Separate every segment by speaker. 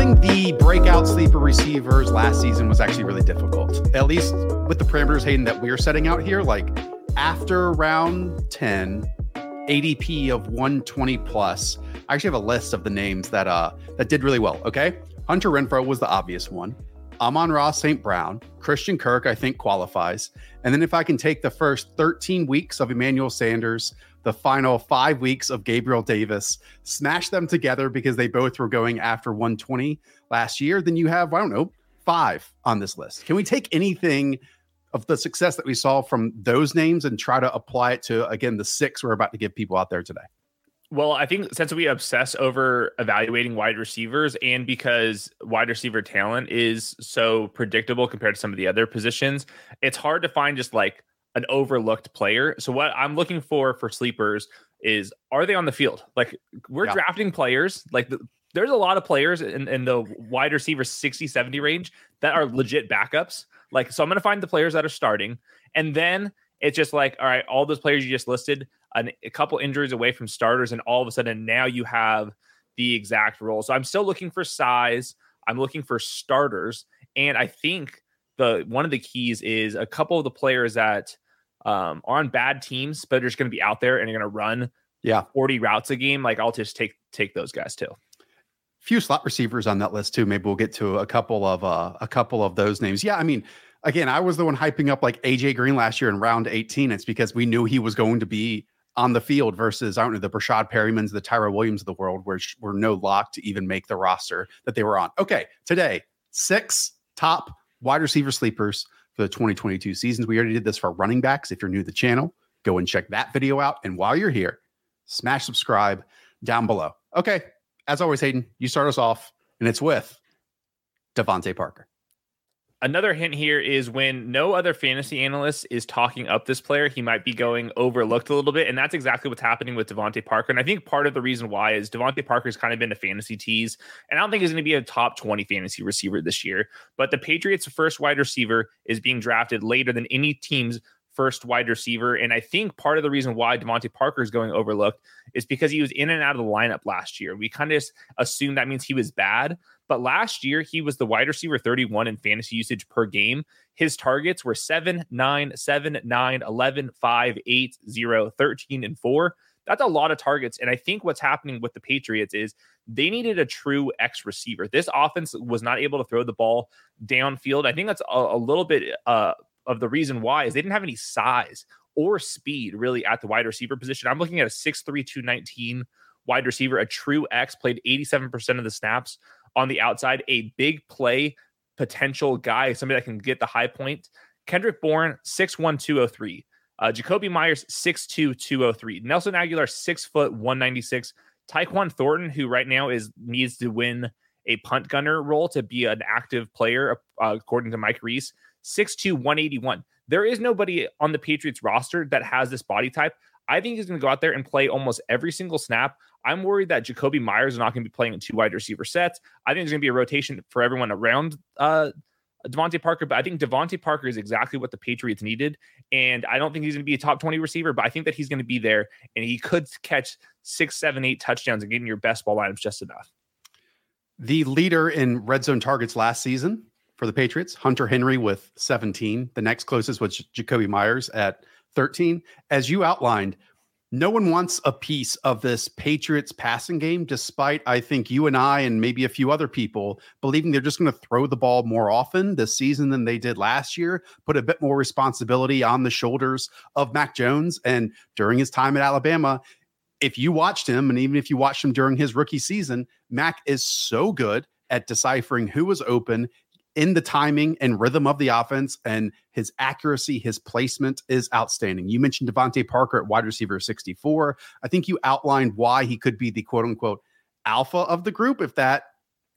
Speaker 1: The breakout sleeper receivers last season was actually really difficult. At least with the parameters, Hayden, that we're setting out here. Like after round 10, ADP of 120 plus. I actually have a list of the names that uh that did really well. Okay. Hunter Renfrow was the obvious one. Amon-Ra St. Brown, Christian Kirk, I think qualifies. And then if I can take the first 13 weeks of Emmanuel Sanders, the final five weeks of Gabriel Davis, smash them together because they both were going after 120 last year, then you have, I don't know, five on this list. Can we take anything of the success that we saw from those names and try to apply it to, again, the six we're about to give people out there today?
Speaker 2: Well, I think since we obsess over evaluating wide receivers and because wide receiver talent is so predictable compared to some of the other positions, it's hard to find just like an overlooked player. So what I'm looking for for sleepers is are they on the field? Like we're yeah. drafting players, like the, there's a lot of players in, in the wide receiver 60 70 range that are legit backups. Like so I'm going to find the players that are starting and then it's just like all right, all those players you just listed an, a couple injuries away from starters, and all of a sudden now you have the exact role. So I'm still looking for size. I'm looking for starters, and I think the one of the keys is a couple of the players that um, are on bad teams, but they're just going to be out there and they're going to run
Speaker 1: yeah
Speaker 2: 40 routes a game. Like I'll just take take those guys too.
Speaker 1: Few slot receivers on that list too. Maybe we'll get to a couple of uh, a couple of those names. Yeah, I mean again, I was the one hyping up like AJ Green last year in round 18. It's because we knew he was going to be on the field versus I don't know the Breshad Perrimans, the Tyra Williams of the world, which were no lock to even make the roster that they were on. Okay, today six top wide receiver sleepers for the 2022 seasons. We already did this for running backs. If you're new to the channel, go and check that video out. And while you're here, smash subscribe down below. Okay, as always, Hayden, you start us off, and it's with DeVante Parker
Speaker 2: another hint here is when no other fantasy analyst is talking up this player, he might be going overlooked a little bit. And that's exactly what's happening with DeVante Parker. And I think part of the reason why is DeVante Parker's kind of been a fantasy tease. And I don't think he's going to be a top 20 fantasy receiver this year. But the Patriots' first wide receiver is being drafted later than any team's first wide receiver. And I think part of the reason why DeVante Parker is going overlooked is because he was in and out of the lineup last year. We kind of assume that means he was bad. But last year, he was the wide receiver 31 in fantasy usage per game. His targets were 7, 9, 7, 9, 11, 5, 8, 0, 13, and 4. That's a lot of targets. And I think what's happening with the Patriots is they needed a true X receiver. This offense was not able to throw the ball downfield. I think that's a, a little bit uh, of the reason why is they didn't have any size or speed really at the wide receiver position. I'm looking at a 6'3, 219 wide receiver, a true X, played 87% of the snaps on the outside, a big play potential guy, somebody that can get the high point. Kendrick Bourne, 6'1, 203. Uh, Jakobi Meyers, 6'2, 203. Nelson Agholor, 6 foot 196. Tyquan Thornton, who right now is needs to win a punt gunner role to be an active player, uh, according to Mike Reiss, 6'2, 181. There is nobody on the Patriots roster that has this body type. I think he's going to go out there and play almost every single snap. I'm worried that Jakobi Meyers is not going to be playing in two wide receiver sets. I think there's going to be a rotation for everyone around uh, DeVante Parker, but I think DeVante Parker is exactly what the Patriots needed. And I don't think he's going to be a top 20 receiver, but I think that he's going to be there and he could catch six, seven, eight touchdowns and get in your best ball lineups just enough.
Speaker 1: The leader in red zone targets last season for the Patriots, Hunter Henry with 17. The next closest was Jakobi Meyers at 13. As you outlined, no one wants a piece of this Patriots passing game, despite I think you and I and maybe a few other people believing they're just going to throw the ball more often this season than they did last year, put a bit more responsibility on the shoulders of Mac Jones. And during his time at Alabama, if you watched him, and even if you watched him during his rookie season, Mac is so good at deciphering who was open in the timing and rhythm of the offense, and his accuracy, his placement is outstanding. You mentioned DeVante Parker at wide receiver 64. I think you outlined why he could be the quote unquote alpha of the group, if that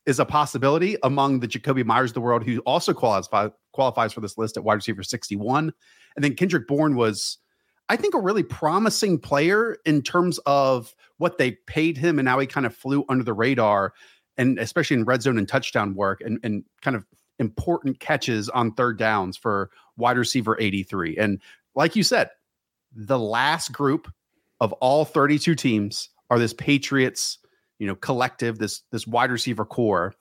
Speaker 1: is a possibility among the Jakobi Meyers of the world, who also qualifies qualifies for this list at wide receiver 61. And then Kendrick Bourne was, I think, a really promising player in terms of what they paid him, and now he kind of flew under the radar, and especially in red zone and touchdown work, and and kind of important catches on third downs for wide receiver 83. And like you said, the last group of all 32 teams are this Patriots, you know, collective, this this wide receiver core.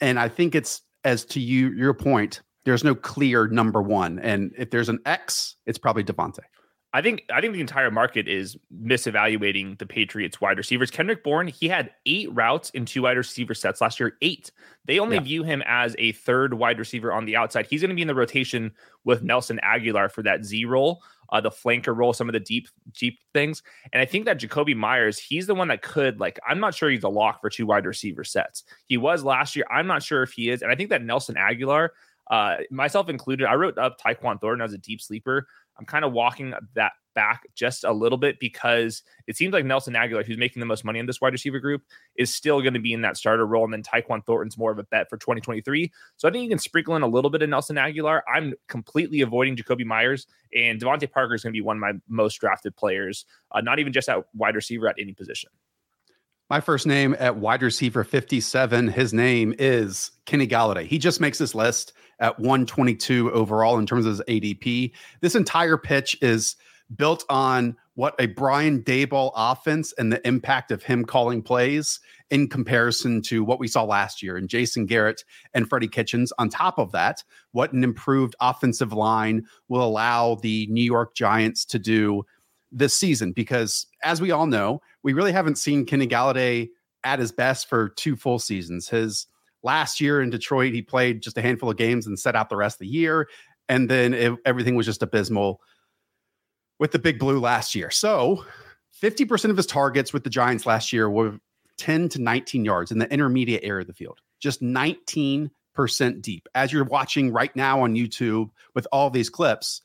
Speaker 1: And I think it's as to you your point, there's no clear number one. And if there's an X, it's probably DeVante.
Speaker 2: I think I think the entire market is misevaluating the Patriots wide receivers. Kendrick Bourne, he had eight routes in two wide receiver sets last year. Eight. They only yeah. view him as a third wide receiver on the outside. He's going to be in the rotation with Nelson Agholor for that Z role, uh, the flanker role, some of the deep deep things. And I think that Jakobi Meyers, he's the one that could like. I'm not sure he's a lock for two wide receiver sets. He was last year. I'm not sure if he is. And I think that Nelson Agholor, uh, myself included, I wrote up Tyquan Thornton as a deep sleeper. I'm kind of walking that back just a little bit because it seems like Nelson Agholor, who's making the most money in this wide receiver group, is still going to be in that starter role. And then Tyquan Thornton's more of a bet for 2023. So I think you can sprinkle in a little bit of Nelson Agholor. I'm completely avoiding Jakobi Meyers, and DeVante Parker is going to be one of my most drafted players, uh, not even just at wide receiver, at any position.
Speaker 1: My first name at wide receiver 57, his name is Kenny Golladay. He just makes this list at 122 overall in terms of his ADP. This entire pitch is built on what a Brian Daboll offense and the impact of him calling plays in comparison to what we saw last year and Jason Garrett and Freddie Kitchens. On top of that, what an improved offensive line will allow the New York Giants to do this season. Because as we all know, we really haven't seen Kenny Golladay at his best for two full seasons. His last year in Detroit, he played just a handful of games and set out the rest of the year. And then it, everything was just abysmal with the big blue last year. So 50% of his targets with the Giants last year were 10 to 19 yards in the intermediate area of the field, just 19% deep. As you're watching right now on YouTube with all these clips,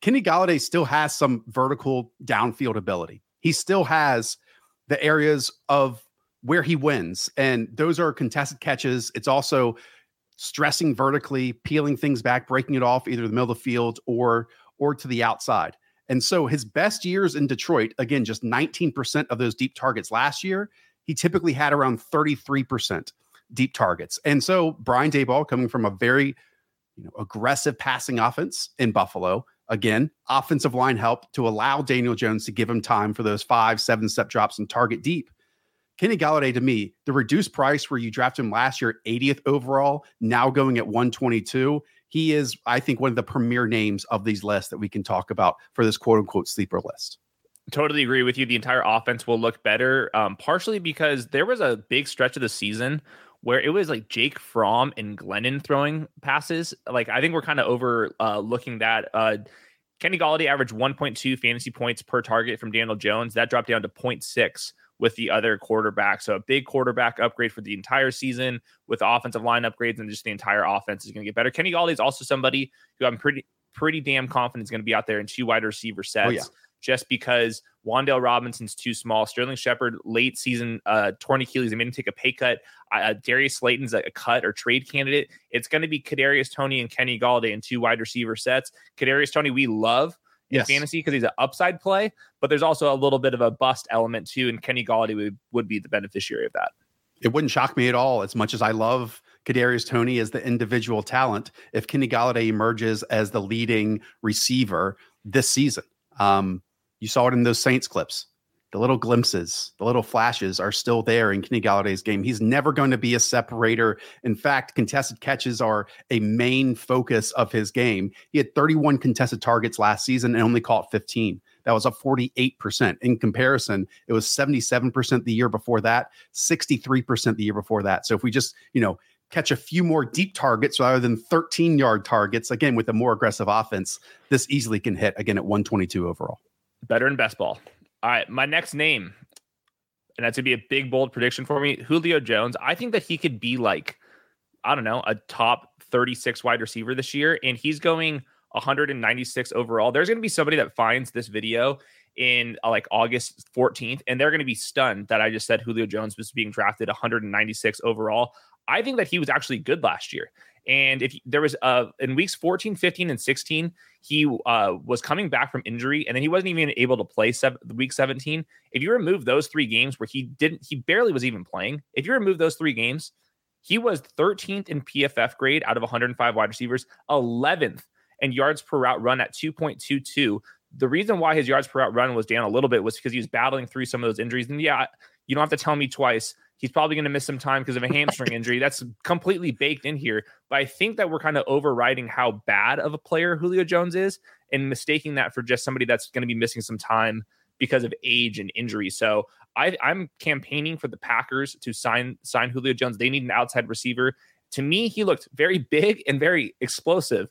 Speaker 1: Kenny Golladay still has some vertical downfield ability. He still has the areas of where he wins. And those are contested catches. It's also stressing vertically, peeling things back, breaking it off either the middle of the field or or to the outside. And so his best years in Detroit, again, just 19% of those deep targets last year, he typically had around 33% deep targets. And so Brian Daboll coming from a very you know, aggressive passing offense in Buffalo, again, offensive line help to allow Daniel Jones to give him time for those five, seven step drops and target deep. Kenny Golladay to me, the reduced price where you drafted him last year, 80th overall, now going at 122. He is, I think, one of the premier names of these lists that we can talk about for this quote unquote sleeper list.
Speaker 2: Totally agree with you. The entire offense will look better, um, partially because there was a big stretch of the season where it was like Jake Fromm and Glennon throwing passes. Like I think we're kind of over uh, looking that. Uh, Kenny Golladay averaged 1.2 fantasy points per target from Daniel Jones. That dropped down to 0.6 with the other quarterback. So a big quarterback upgrade for the entire season with offensive line upgrades and just the entire offense is going to get better. Kenny Golladay is also somebody who I'm pretty pretty damn confident is going to be out there in two wide receiver sets. Oh, yeah. Just because Wan'Dale Robinson's too small, Sterling Shepard late season uh, torn Achilles, they made him take a pay cut. Uh, Darius Slayton's a, cut or trade candidate. It's going to be Kadarius Toney and Kenny Golladay in two wide receiver sets. Kadarius Toney, we love yes. fantasy because he's an upside play, but there's also a little bit of a bust element too, and Kenny Golladay would, would be the beneficiary of that.
Speaker 1: It wouldn't shock me at all, as much as I love Kadarius Toney as the individual talent. If Kenny Golladay emerges as the leading receiver this season, um, you saw it in those Saints clips the little glimpses, the little flashes are still there in Kenny Golladay's game. He's never going to be a separator. In fact, contested catches are a main focus of his game. He had 31 contested targets last season and only caught 15. That was a 48%. In comparison, it was 77% the year before that, 63% the year before that. So if we just, you know, catch a few more deep targets rather than 13 yard targets, again, with a more aggressive offense, this easily can hit again at 122 overall.
Speaker 2: Better in best ball. All right, my next name, and that's gonna be a big bold prediction for me. Julio Jones. I think that he could be like, I don't know, a top 36 wide receiver this year, and he's going 196 overall. There's to be somebody that finds this video in uh, like August 14th, and they're to be stunned that I just said Julio Jones was being drafted 196 overall. I think that he was actually good last year. And if there was uh in weeks 14, 15, and 16, he uh was coming back from injury, and then he wasn't even able to play seven, week 17. If you remove those three games where he didn't, he barely was even playing. If you remove those three games, he was 13th in PFF grade out of 105 wide receivers, 11th and yards per route run at 2.22. The reason why his yards per route run was down a little bit was because he was battling through some of those injuries. And yeah, you don't have to tell me twice. He's probably going to miss some time because of a hamstring injury. That's completely baked in here. But I think that we're kind of overriding how bad of a player Julio Jones is and mistaking that for just somebody that's going to be missing some time because of age and injury. So I, am campaigning for the Packers to sign sign Julio Jones. They need an outside receiver. To me, he looked very big and very explosive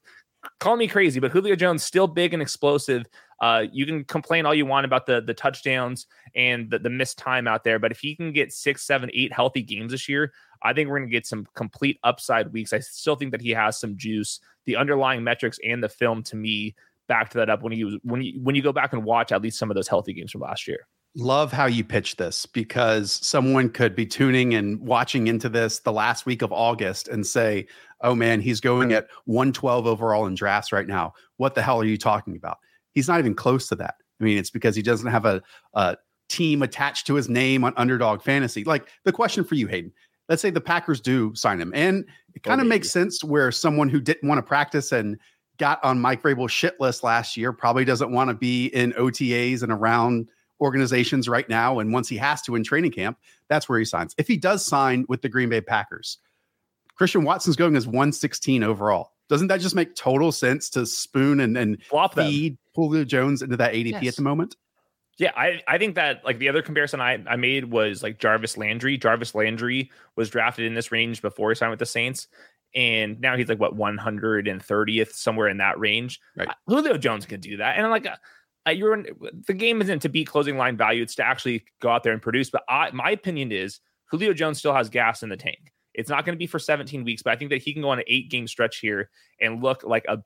Speaker 2: call me crazy, but Julio Jones still big and explosive. Uh, you can complain all you want about the the touchdowns and the, the missed time out there, but if he can get six, seven, eight healthy games this year, I think we're going to get some complete upside weeks. I still think that he has some juice. The underlying metrics and the film to me back to that up when he was when you when you go back and watch at least some of those healthy games from last year.
Speaker 1: Love how you pitch this because someone could be tuning and watching into this the last week of August and say, oh man, he's going at 112 overall in drafts right now. What the hell are you talking about? He's not even close to that. I mean, it's because he doesn't have a, a team attached to his name on underdog fantasy. Like the question for you, Hayden, let's say the Packers do sign him. And it kind of oh, makes sense where someone who didn't want to practice and got on Mike Vrabel's shit list last year probably doesn't want to be in OTAs and around organizations right now. And once he has to in training camp, that's where he signs. If he does sign with the Green Bay Packers, Christian Watson's going as 116 overall. Doesn't that just make total sense to spoon and, and
Speaker 2: Flop
Speaker 1: feed them. Julio Jones into that ADP yes. at the moment?
Speaker 2: Yeah, I, I think that like the other comparison I, I made was like Jarvis Landry. Jarvis Landry was drafted in this range before he signed with the Saints. And now he's like what 130th, somewhere in that range. Right. Julio Jones can do that. And I'm like, uh, uh, you're in, the game isn't to beat closing line value; it's to actually go out there and produce. But I, my opinion is Julio Jones still has gas in the tank. It's not going to be for 17 weeks, but I think that he can go on an eight game stretch here and look like a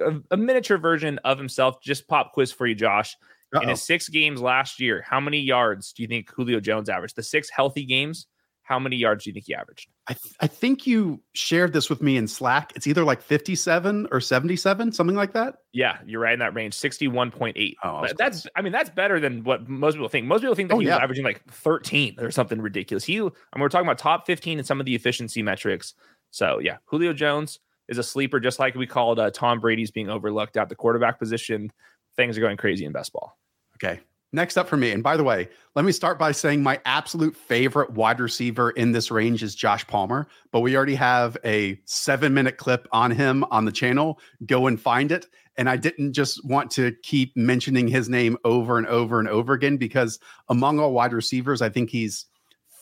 Speaker 2: a, a miniature version of himself. Just pop quiz for you, Josh. Uh-oh. In his six games last year, how many yards do you think Julio Jones averaged? The six healthy games, how many yards do you think he averaged?
Speaker 1: I, th- I think you shared this with me in Slack. It's either like 57 or 77, something like that.
Speaker 2: Yeah, you're right in that range, 61.8. Oh, that's, I mean, that's better than what most people think. Most people think that oh, he yeah. averaging like 13 or something ridiculous. He, I mean, we're talking about top 15 in some of the efficiency metrics. So, yeah, Julio Jones is a sleeper, just like we called uh, Tom Brady's being overlooked at the quarterback position. Things are going crazy in best ball.
Speaker 1: Okay. Next up for me, and by the way, let me start by saying my absolute favorite wide receiver in this range is Josh Palmer, but we already have a seven minute clip on him on the channel. Go and find it. And I didn't just want to keep mentioning his name over and over and over again because among all wide receivers, I think he's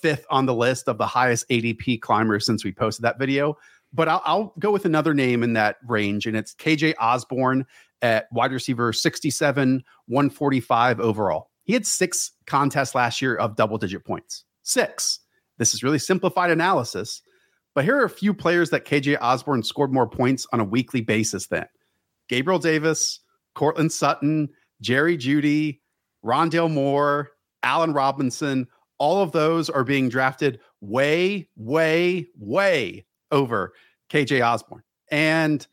Speaker 1: fifth on the list of the highest ADP climbers since we posted that video. But I'll, I'll go with another name in that range, and it's KJ Osborn at wide receiver 67, 145 overall. He had six contests last year of double digit points. Six. This is really simplified analysis, but here are a few players that KJ Osborn scored more points on a weekly basis than Gabriel Davis, Courtland Sutton, Jerry Jeudy, Rondale Moore, Allen Robinson. All of those are being drafted way, way, way over KJ Osborn. And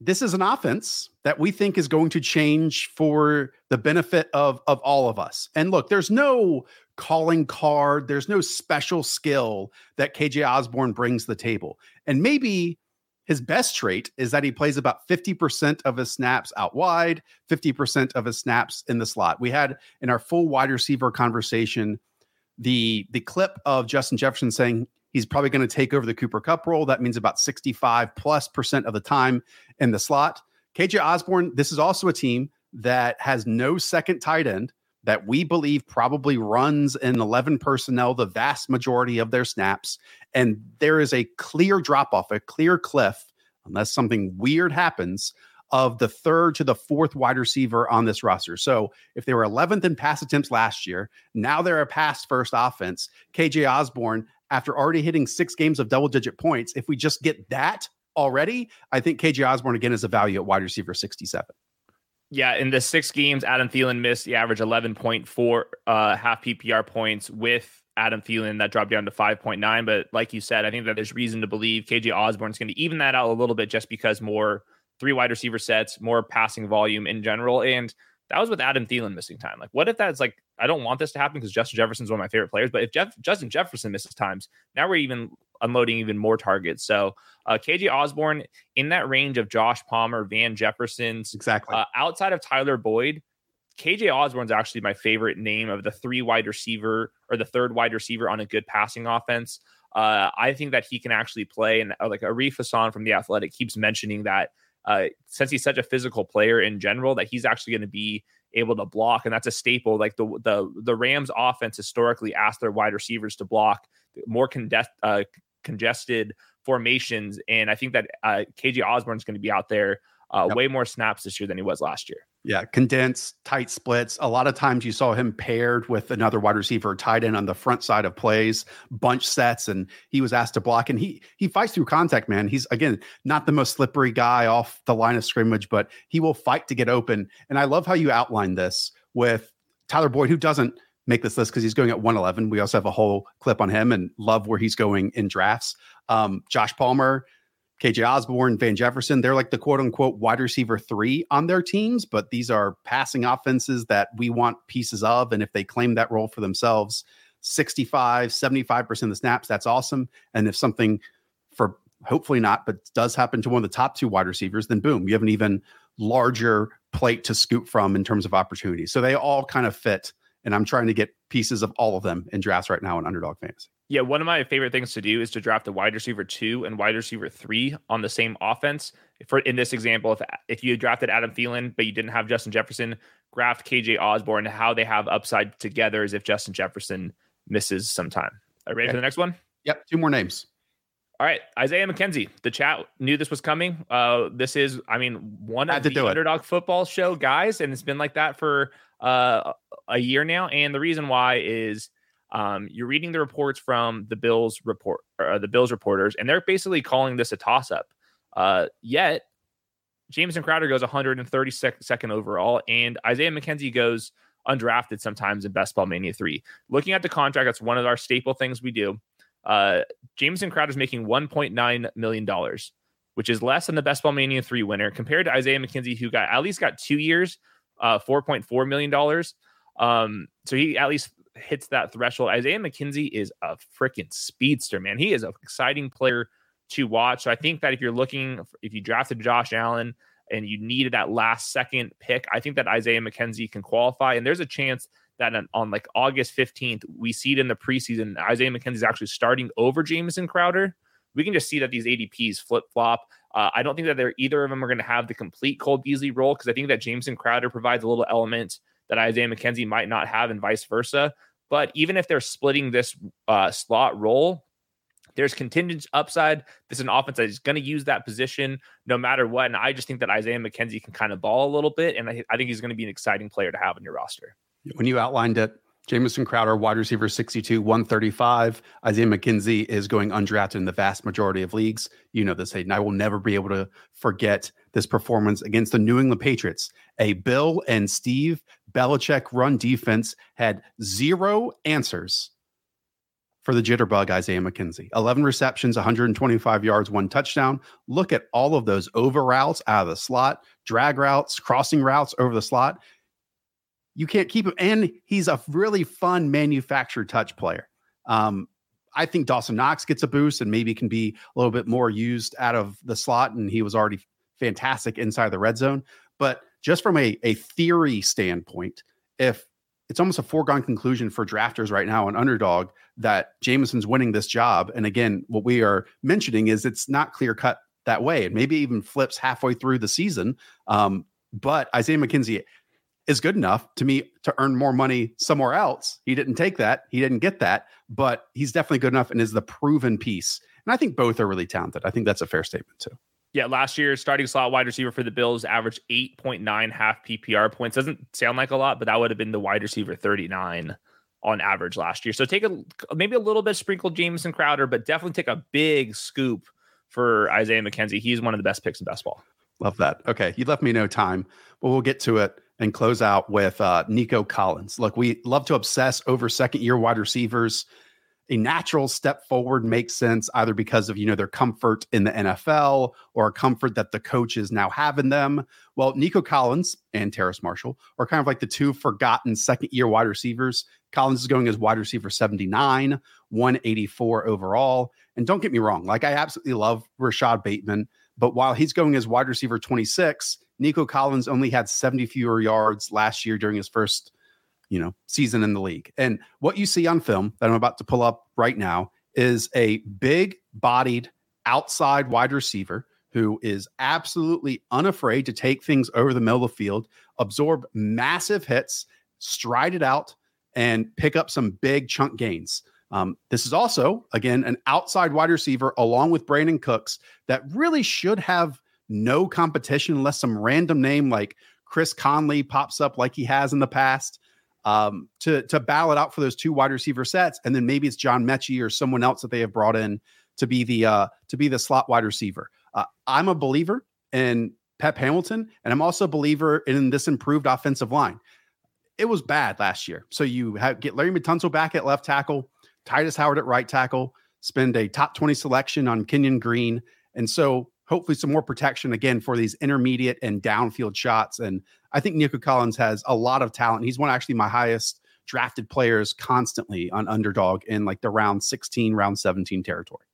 Speaker 1: this is an offense that we think is going to change for the benefit of of all of us. And look, there's no calling card, there's no special skill that KJ Osborn brings to the table. And maybe his best trait is that he plays about 50% of his snaps out wide, 50% of his snaps in the slot. We had in our full wide receiver conversation the the clip of Justin Jefferson saying He's probably going to take over the Cooper Kupp role. That means about 65 plus percent of the time in the slot. KJ Osborn, this is also a team that has no second tight end that we believe probably runs in 11 personnel the vast majority of their snaps. And there is a clear drop off, a clear cliff, unless something weird happens, of the third to the fourth wide receiver on this roster. So if they were 11th in pass attempts last year, now they're a pass first offense. KJ Osborn after already hitting six games of double digit points, if we just get that already, I think KJ Osborn again is a value at wide receiver 67.
Speaker 2: Yeah, in the six games, Adam Thielen missed the average 11.4 uh, half PPR points with Adam Thielen. That dropped down to 5.9. But like you said, I think that there's reason to believe KJ Osborn is going to even that out a little bit just because more three wide receiver sets, more passing volume in general. And that was with Adam Thielen missing time. Like, what if that's like, I don't want this to happen because Justin Jefferson's one of my favorite players, but if Jeff, Justin Jefferson misses times, now we're even unloading even more targets. So, uh, KJ Osborn in that range of Josh Palmer, Van Jefferson's,
Speaker 1: exactly
Speaker 2: uh, outside of Tyler Boyd. KJ Osborn's actually my favorite name of the three wide receiver or the third wide receiver on a good passing offense. Uh, I think that he can actually play, and uh, like Arif Hassan from the Athletic keeps mentioning that uh, since he's such a physical player in general, that he's actually going to be able to block, and that's a staple. Like the the the Rams offense historically asked their wide receivers to block more condes- uh, congested formations, and I think that uh, KJ Osborn is going to be out there uh, yep. way more snaps this year than he was last year.
Speaker 1: Yeah, condensed, tight splits. A lot of times you saw him paired with another wide receiver tight end on the front side of plays, bunch sets, and he was asked to block. And he he fights through contact, man. He's again not the most slippery guy off the line of scrimmage, but he will fight to get open. And I love how you outline this with Tyler Boyd, who doesn't make this list because he's going at 111. We also have a whole clip on him and love where he's going in drafts. Um, Josh Palmer, KJ Osborn, Van Jefferson, they're like the quote unquote wide receiver three on their teams, but these are passing offenses that we want pieces of. And if they claim that role for themselves, 65, 75% of the snaps, that's awesome. And if something for hopefully not, but does happen to one of the top two wide receivers, then boom, you have an even larger plate to scoop from in terms of opportunities. So they all kind of fit. And I'm trying to get pieces of all of them in drafts right now in underdog fantasy.
Speaker 2: Yeah, one of my favorite things to do is to draft a wide receiver two and wide receiver three on the same offense. For in this example, if if you drafted Adam Thielen but you didn't have Justin Jefferson, draft KJ Osborn. How they have upside together is if Justin Jefferson misses some time. Are you ready okay. for the next one?
Speaker 1: Yep, two more names.
Speaker 2: All right, Isaiah McKenzie. The chat knew this was coming. Uh, this is, I mean, one of the underdog football show guys, and it's been like that for uh, a year now. And the reason why is um, you're reading the reports from the Bills report, uh, the Bills reporters, and they're basically calling this a toss up. Uh, yet, Jamison Crowder goes 132nd overall, and Isaiah McKenzie goes undrafted sometimes in Best Ball Mania 3. Looking at the contract, that's one of our staple things we do. Uh, Jamison Crowder is making $1.9 million, which is less than the Best Ball Mania 3 winner compared to Isaiah McKenzie, who got at least got two years, uh, $4.4 million. Um, so he at least hits that threshold. Isaiah McKenzie is a freaking speedster, man. He is an exciting player to watch. So I think that if you're looking, if you drafted Josh Allen and you needed that last second pick, I think that Isaiah McKenzie can qualify. And there's a chance that on, on like August 15th, we see it in the preseason. Isaiah McKenzie is actually starting over Jamison Crowder. We can just see that these ADPs flip flop. Uh, I don't think that they're either of them are going to have the complete Cole Beasley role because I think that Jamison Crowder provides a little element that Isaiah McKenzie might not have, and vice versa. But even if they're splitting this uh, slot role, there's contingent upside. This is an offense that is going to use that position no matter what. And I just think that Isaiah McKenzie can kind of ball a little bit. And I, I think he's going to be an exciting player to have in your roster.
Speaker 1: When you outlined it, Jamison Crowder, wide receiver 62, 135. Isaiah McKenzie is going undrafted in the vast majority of leagues. You know this, Hayden. I will never be able to forget this performance against the New England Patriots. A Bill and Steve Belichick run defense had zero answers for the jitterbug Isaiah McKenzie. 11 receptions, 125 yards, one touchdown. Look at all of those over routes out of the slot, drag routes, crossing routes over the slot you can't keep him. And he's a really fun manufactured touch player. Um, I think Dawson Knox gets a boost and maybe can be a little bit more used out of the slot. And he was already fantastic inside the red zone. But just from a, a theory standpoint, if it's almost a foregone conclusion for drafters right now on underdog that Jamison's winning this job. And again, what we are mentioning is it's not clear cut that way. It maybe even flips halfway through the season. Um, but Isaiah McKenzie is good enough to me to earn more money somewhere else. He didn't take that. He didn't get that, but he's definitely good enough and is the proven piece. And I think both are really talented. I think that's a fair statement too.
Speaker 2: Yeah, last year starting slot wide receiver for the Bills averaged 8.9 half PPR points. Doesn't sound like a lot, but that would have been the wide receiver 39 on average last year. So take a maybe a little bit sprinkled Jamison Crowder, but definitely take a big scoop for Isaiah McKenzie. He's one of the best picks in best ball.
Speaker 1: Love that. Okay. You left me no time, but we'll get to it and close out with uh, Nico Collins. Look, we love to obsess over second year wide receivers. A natural step forward makes sense either because of you know their comfort in the NFL or a comfort that the coaches now have in them. Well, Nico Collins and Terrace Marshall are kind of like the two forgotten second year wide receivers. Collins is going as wide receiver 79, 184 overall. And don't get me wrong, like I absolutely love Rashod Bateman. But while he's going as wide receiver 26, Nico Collins only had 70 fewer yards last year during his first, you know, season in the league. And what you see on film that I'm about to pull up right now is a big bodied outside wide receiver who is absolutely unafraid to take things over the middle of the field, absorb massive hits, stride it out, and pick up some big chunk gains. Um, this is also, again, an outside wide receiver along with Brandin Cooks that really should have no competition unless some random name like Chris Conley pops up like he has in the past um, to, to ballot out for those two wide receiver sets. And then maybe it's John Metchie or someone else that they have brought in to be the uh, to be the slot wide receiver. Uh, I'm a believer in Pep Hamilton, and I'm also a believer in this improved offensive line. It was bad last year. So you have, get Larry Tunsil back at left tackle. Tytus Howard at right tackle, spend a top 20 selection on Kenyon Green. And so hopefully some more protection again for these intermediate and downfield shots. And I think Nico Collins has a lot of talent. He's one actually my highest drafted players constantly on underdog in like the round 16, round 17 territory.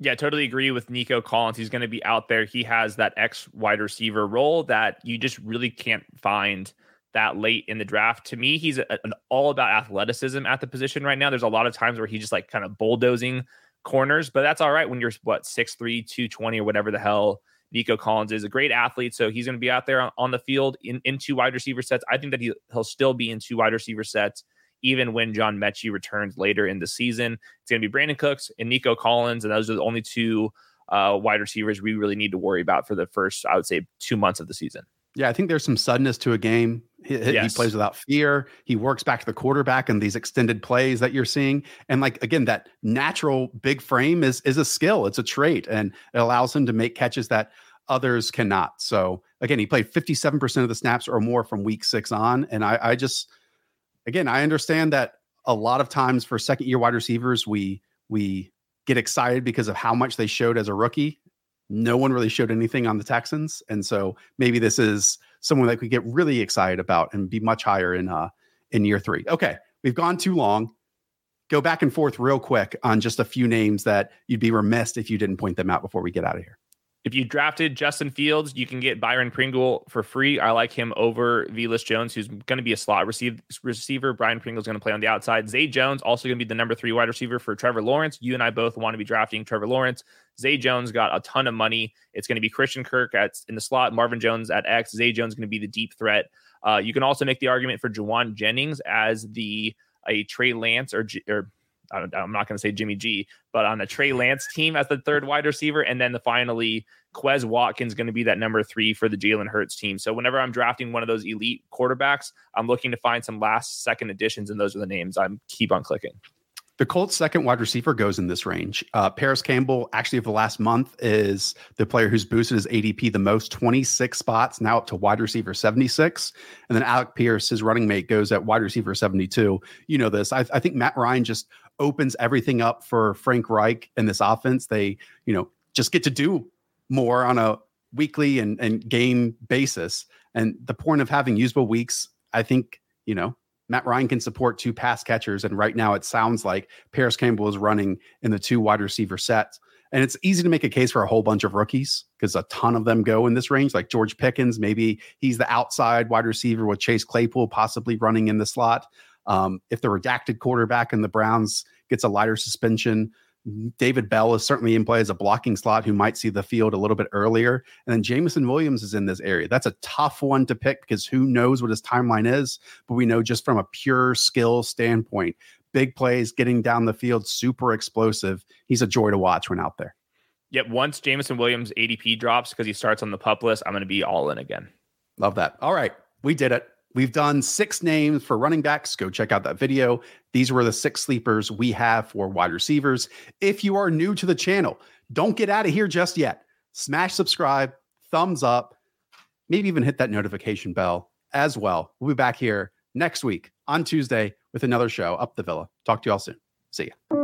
Speaker 2: Yeah, totally agree with Nico Collins. He's going to be out there. He has that X wide receiver role that you just really can't find that late in the draft. To me, he's a, an all about athleticism at the position right now. There's a lot of times where he's just like kind of bulldozing corners, but that's all right when you're what 6'3, 220 or whatever the hell Nico Collins is a great athlete. So he's going to be out there on, on, the field in, in two wide receiver sets. I think that he, he'll still be in two wide receiver sets even when John Metchie returns later in the season. It's going to be Brandin Cooks and Nico Collins, and those are the only two uh, wide receivers we really need to worry about for the first, I would say, two months of the season.
Speaker 1: Yeah, I think there's some suddenness to a game. He, yes. he, plays without fear. He works back to the quarterback in these extended plays that you're seeing. And like again, that natural big frame is is a skill. It's a trait, and it allows him to make catches that others cannot. So again, he played 57% of the snaps or more from week six on. And I, I just again, I understand that a lot of times for second year wide receivers, we we get excited because of how much they showed as a rookie no one really showed anything on the Texans, and so maybe this is someone that we get really excited about and be much higher in uh in year three. Okay, we've gone too long. Go back and forth real quick on just a few names that you'd be remiss if you didn't point them out before we get out of here.
Speaker 2: If you drafted Justin Fields, you can get Byron Pringle for free. I like him over Velus Jones, who's going to be a slot receive, receiver. Byron Pringle is going to play on the outside. Zay Jones also going to be the number three wide receiver for Trevor Lawrence. You and I both want to be drafting Trevor Lawrence. Zay Jones got a ton of money. It's going to be Christian Kirk at in the slot, Marvin Jones at X. Zay Jones going to be the deep threat. Uh, you can also make the argument for Jauan Jennings as the a Trey Lance or, or I'm not going to say Jimmy G, but on the Trey Lance team as the third wide receiver. And then the finally, Quez Watkins going to be that number three for the Jalen Hurts team. So whenever I'm drafting one of those elite quarterbacks, I'm looking to find some last second additions, and those are the names I'm keep on clicking.
Speaker 1: The Colts' second wide receiver goes in this range. Uh, Parris Campbell, actually, for the last month, is the player who's boosted his ADP the most 26 spots, now up to wide receiver 76. And then Alec Pierce, his running mate, goes at wide receiver 72. You know this. I, I think Matt Ryan just opens everything up for Frank Reich and this offense. They, you know, just get to do more on a weekly and, and game basis. And the point of having usable weeks, I think, you know, Matt Ryan can support two pass catchers. And right now it sounds like Parris Campbell is running in the two wide receiver sets. And it's easy to make a case for a whole bunch of rookies because a ton of them go in this range, like George Pickens. Maybe he's the outside wide receiver with Chase Claypool possibly running in the slot. Um, if the redacted quarterback in the Browns gets a lighter suspension, David Bell is certainly in play as a blocking slot who might see the field a little bit earlier. And then Jameson Williams is in this area. That's a tough one to pick because who knows what his timeline is. But we know just from a pure skill standpoint, big plays, getting down the field, super explosive. He's a joy to watch when out there.
Speaker 2: Yep. Once Jameson Williams ADP drops because he starts on the pup list, I'm going to be all in again.
Speaker 1: Love that. All right. We did it. We've done six names for running backs. Go check out that video. These were the six sleepers we have for wide receivers. If you are new to the channel, Don't get out of here just yet. Smash subscribe, thumbs up, maybe even hit that notification bell as well. We'll be back here next week on Tuesday with another show, Up the Villa. Talk to you all soon. See ya.